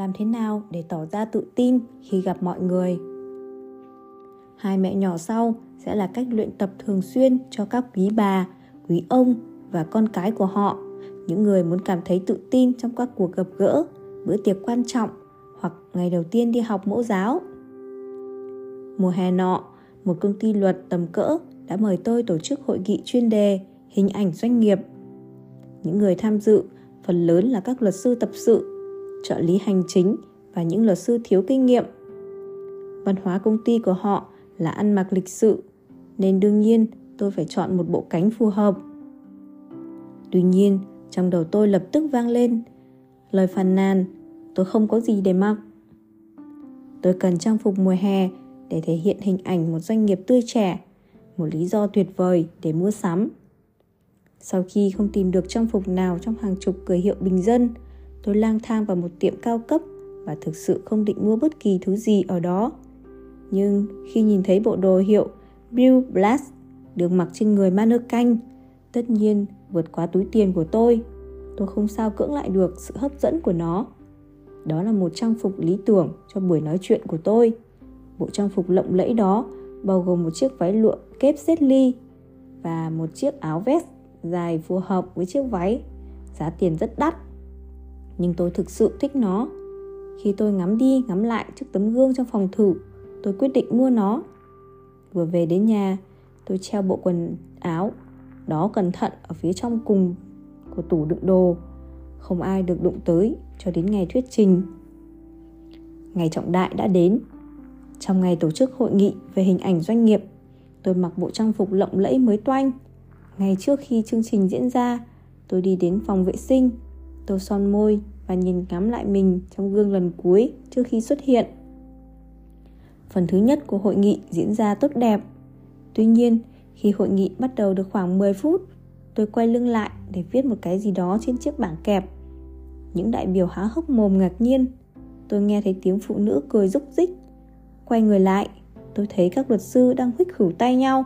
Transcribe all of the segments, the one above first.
làm thế nào để tỏ ra tự tin khi gặp mọi người? Hai mẹ nhỏ sau sẽ là cách luyện tập thường xuyên cho các quý bà, quý ông và con cái của họ. Những người muốn cảm thấy tự tin trong các cuộc gặp gỡ, bữa tiệc quan trọng hoặc ngày đầu tiên đi học mẫu giáo. Mùa hè nọ, một công ty luật tầm cỡ đã mời tôi tổ chức hội nghị chuyên đề hình ảnh doanh nghiệp. Những người tham dự phần lớn là các luật sư tập sự trợ lý hành chính và những luật sư thiếu kinh nghiệm. Văn hóa công ty của họ là ăn mặc lịch sự, nên đương nhiên tôi phải chọn một bộ cánh phù hợp. Tuy nhiên, trong đầu tôi lập tức vang lên, lời phàn nàn, tôi không có gì để mặc. Tôi cần trang phục mùa hè để thể hiện hình ảnh một doanh nghiệp tươi trẻ, một lý do tuyệt vời để mua sắm. Sau khi không tìm được trang phục nào trong hàng chục cửa hiệu bình dân tôi lang thang vào một tiệm cao cấp và thực sự không định mua bất kỳ thứ gì ở đó nhưng khi nhìn thấy bộ đồ hiệu blue Blast được mặc trên người mannequin, tất nhiên vượt quá túi tiền của tôi. Tôi không sao cưỡng lại được sự hấp dẫn của nó. Đó là một trang phục lý tưởng cho buổi nói chuyện của tôi. Bộ trang phục lộng lẫy đó bao gồm một chiếc váy lụa kép xếp ly và một chiếc áo vest dài phù hợp với chiếc váy. Giá tiền rất đắt. Nhưng tôi thực sự thích nó. Khi tôi ngắm đi ngắm lại trước tấm gương trong phòng thử, tôi quyết định mua nó. Vừa về đến nhà, tôi treo bộ quần áo đó cẩn thận ở phía trong cùng của tủ đựng đồ. Không ai được đụng tới cho đến ngày thuyết trình. Ngày trọng đại đã đến. Trong ngày tổ chức hội nghị về hình ảnh doanh nghiệp, tôi mặc bộ trang phục lộng lẫy mới toanh. Ngày trước khi chương trình diễn ra, tôi đi đến phòng vệ sinh, tôi son môi và nhìn ngắm lại mình trong gương lần cuối trước khi xuất hiện. Phần thứ nhất của hội nghị diễn ra tốt đẹp. Tuy nhiên, khi hội nghị bắt đầu được khoảng 10 phút, tôi quay lưng lại để viết một cái gì đó trên chiếc bảng kẹp. Những đại biểu há hốc mồm ngạc nhiên. Tôi nghe thấy tiếng phụ nữ cười rúc rích. Quay người lại, tôi thấy các luật sư đang huých khửu tay nhau,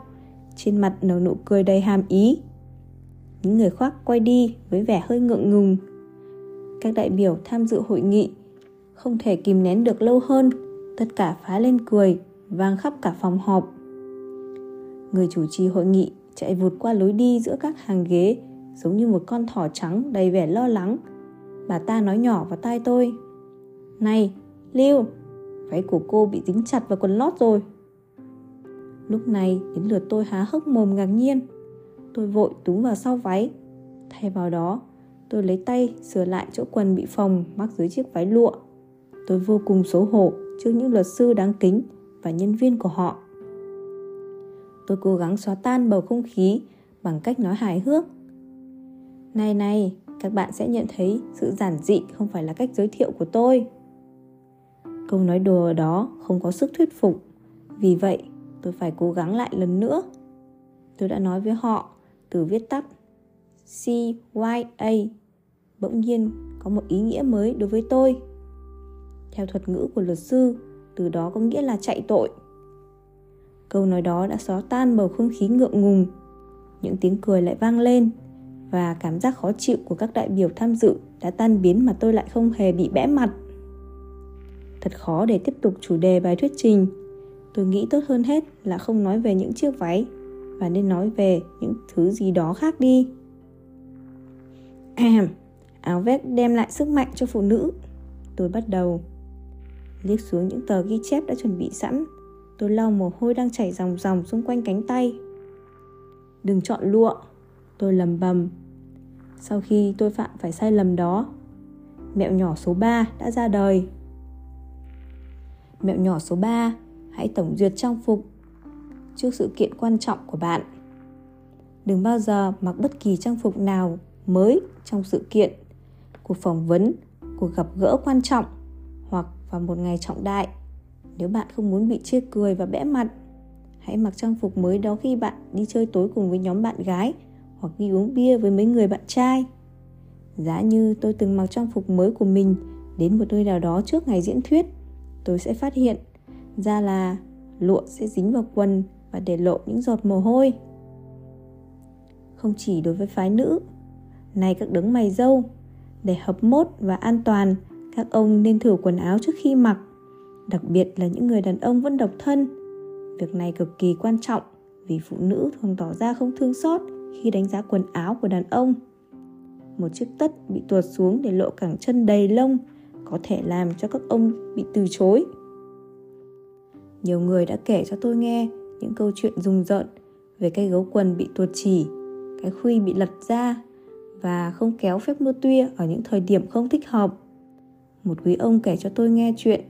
trên mặt nở nụ cười đầy hàm ý. Những người khác quay đi với vẻ hơi ngượng ngùng. Các đại biểu tham dự hội nghị. Không thể kìm nén được lâu hơn, tất cả phá lên cười, vang khắp cả phòng họp. Người chủ trì hội nghị chạy vụt qua lối đi giữa các hàng ghế, giống như một con thỏ trắng đầy vẻ lo lắng. Bà ta nói nhỏ vào tai tôi, này, lưu, váy của cô bị dính chặt vào quần lót rồi. Lúc này đến lượt tôi há hốc mồm ngạc nhiên. Tôi vội túm vào sau váy, thay vào đó tôi lấy tay sửa lại chỗ quần bị phồng mắc dưới chiếc váy lụa tôi vô cùng xấu hổ trước những luật sư đáng kính và nhân viên của họ. Tôi cố gắng xóa tan bầu không khí bằng cách nói hài hước. Này này, các bạn sẽ nhận thấy sự giản dị không phải là cách giới thiệu của tôi. Câu nói đùa đó không có sức thuyết phục. Vì vậy, tôi phải cố gắng lại lần nữa. Tôi đã nói với họ từ viết tắt CYA bỗng nhiên có một ý nghĩa mới đối với tôi. Theo thuật ngữ của luật sư, từ đó có nghĩa là chạy tội. Câu nói đó đã xóa tan bầu không khí ngượng ngùng. Những tiếng cười lại vang lên và cảm giác khó chịu của các đại biểu tham dự đã tan biến mà tôi lại không hề bị bẽ mặt. Thật khó để tiếp tục chủ đề bài thuyết trình. Tôi nghĩ tốt hơn hết là không nói về những chiếc váy và nên nói về những thứ gì đó khác đi áo vest đem lại sức mạnh cho phụ nữ. Tôi bắt đầu liếc xuống những tờ ghi chép đã chuẩn bị sẵn. Tôi lau mồ hôi đang chảy ròng ròng xung quanh cánh tay. Đừng chọn lụa, tôi lầm bầm. Sau khi tôi phạm phải sai lầm đó, mẹo nhỏ số 3 đã ra đời. Mẹo nhỏ số 3 hãy tổng duyệt trang phục trước sự kiện quan trọng của bạn. Đừng bao giờ mặc bất kỳ trang phục nào mới trong sự kiện cuộc phỏng vấn cuộc gặp gỡ quan trọng hoặc vào một ngày trọng đại. Nếu bạn không muốn bị chê cười và bẽ mặt, hãy mặc trang phục mới đó khi bạn đi chơi tối cùng với nhóm bạn gái hoặc đi uống bia với mấy người bạn trai. Giá như tôi từng mặc trang phục mới của mình đến một nơi nào đó trước ngày diễn thuyết, tôi sẽ phát hiện ra là lụa sẽ dính vào quần và để lộ những giọt mồ hôi. Không chỉ đối với phái nữ, này các đấng mày dâu, để hợp mốt và an toàn các ông nên thử quần áo trước khi mặc, đặc biệt là những người đàn ông vẫn độc thân. Việc này cực kỳ quan trọng vì phụ nữ thường tỏ ra không thương xót khi đánh giá quần áo của đàn ông. Một chiếc tất bị tuột xuống để lộ cẳng chân đầy lông có thể làm cho các ông bị từ chối. Nhiều người đã kể cho tôi nghe những câu chuyện rùng rợn về cây gấu quần bị tuột chỉ, cái khuy bị lật ra và không kéo phép mưa tuya ở những thời điểm không thích hợp. Một quý ông kể cho tôi nghe chuyện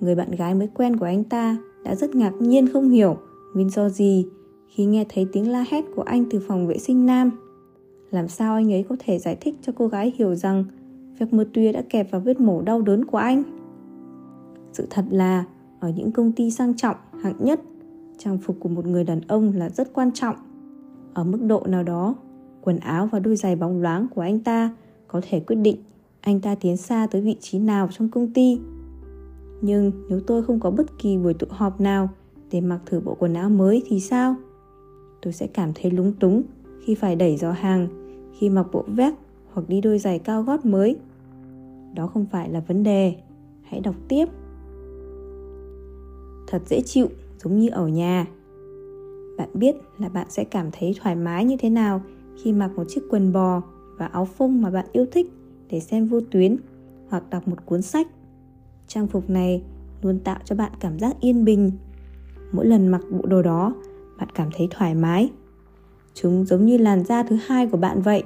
người bạn gái mới quen của anh ta đã rất ngạc nhiên không hiểu nguyên do gì khi nghe thấy tiếng la hét của anh từ phòng vệ sinh nam. Làm sao anh ấy có thể giải thích cho cô gái hiểu rằng phép mưa tuya đã kẹp vào vết mổ đau đớn của anh? Sự thật là ở những công ty sang trọng hạng nhất, trang phục của một người đàn ông là rất quan trọng. Ở mức độ nào đó, quần áo và đôi giày bóng loáng của anh ta có thể quyết định anh ta tiến xa tới vị trí nào trong công ty. Nhưng nếu tôi không có bất kỳ buổi tụ họp nào để mặc thử bộ quần áo mới thì sao? Tôi sẽ cảm thấy lúng túng khi phải đẩy giỏ hàng, khi mặc bộ vest hoặc đi đôi giày cao gót mới. Đó không phải là vấn đề. Hãy đọc tiếp. Thật dễ chịu, giống như ở nhà. Bạn biết là bạn sẽ cảm thấy thoải mái như thế nào khi mặc một chiếc quần bò và áo phông mà bạn yêu thích để xem vô tuyến hoặc đọc một cuốn sách. Trang phục này luôn tạo cho bạn cảm giác yên bình. Mỗi lần mặc bộ đồ đó, bạn cảm thấy thoải mái. Chúng giống như làn da thứ hai của bạn vậy.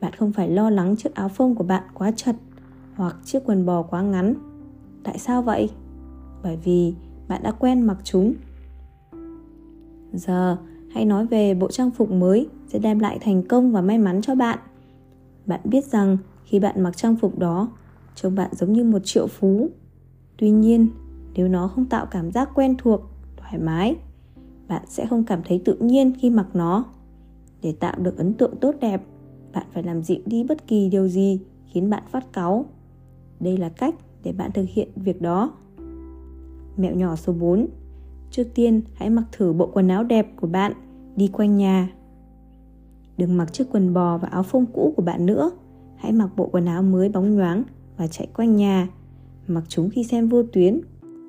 Bạn không phải lo lắng chiếc áo phông của bạn quá chật hoặc chiếc quần bò quá ngắn. Tại sao vậy? Bởi vì bạn đã quen mặc chúng. Giờ, hãy nói về bộ trang phục mới sẽ đem lại thành công và may mắn cho bạn. Bạn biết rằng khi bạn mặc trang phục đó, trông bạn giống như một triệu phú. Tuy nhiên, nếu nó không tạo cảm giác quen thuộc, thoải mái, bạn sẽ không cảm thấy tự nhiên khi mặc nó. Để tạo được ấn tượng tốt đẹp, bạn phải làm dịu đi bất kỳ điều gì khiến bạn phát cáu. Đây là cách để bạn thực hiện việc đó. Mẹo nhỏ số 4 Trước tiên, hãy mặc thử bộ quần áo đẹp của bạn đi quanh nhà. Đừng mặc chiếc quần bò và áo phông cũ của bạn nữa. Hãy mặc bộ quần áo mới bóng nhoáng và chạy quanh nhà. Mặc chúng khi xem vô tuyến.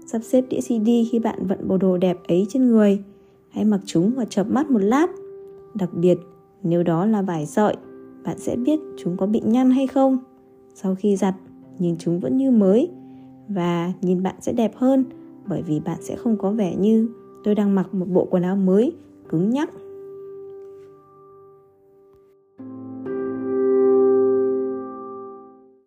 Sắp xếp đĩa CD khi bạn vận bộ đồ đẹp ấy trên người. Hãy mặc chúng và chợp mắt một lát. Đặc biệt, nếu đó là vải sợi, bạn sẽ biết chúng có bị nhăn hay không. Sau khi giặt, nhìn chúng vẫn như mới và nhìn bạn sẽ đẹp hơn bởi vì bạn sẽ không có vẻ như tôi đang mặc một bộ quần áo mới, cứng nhắc.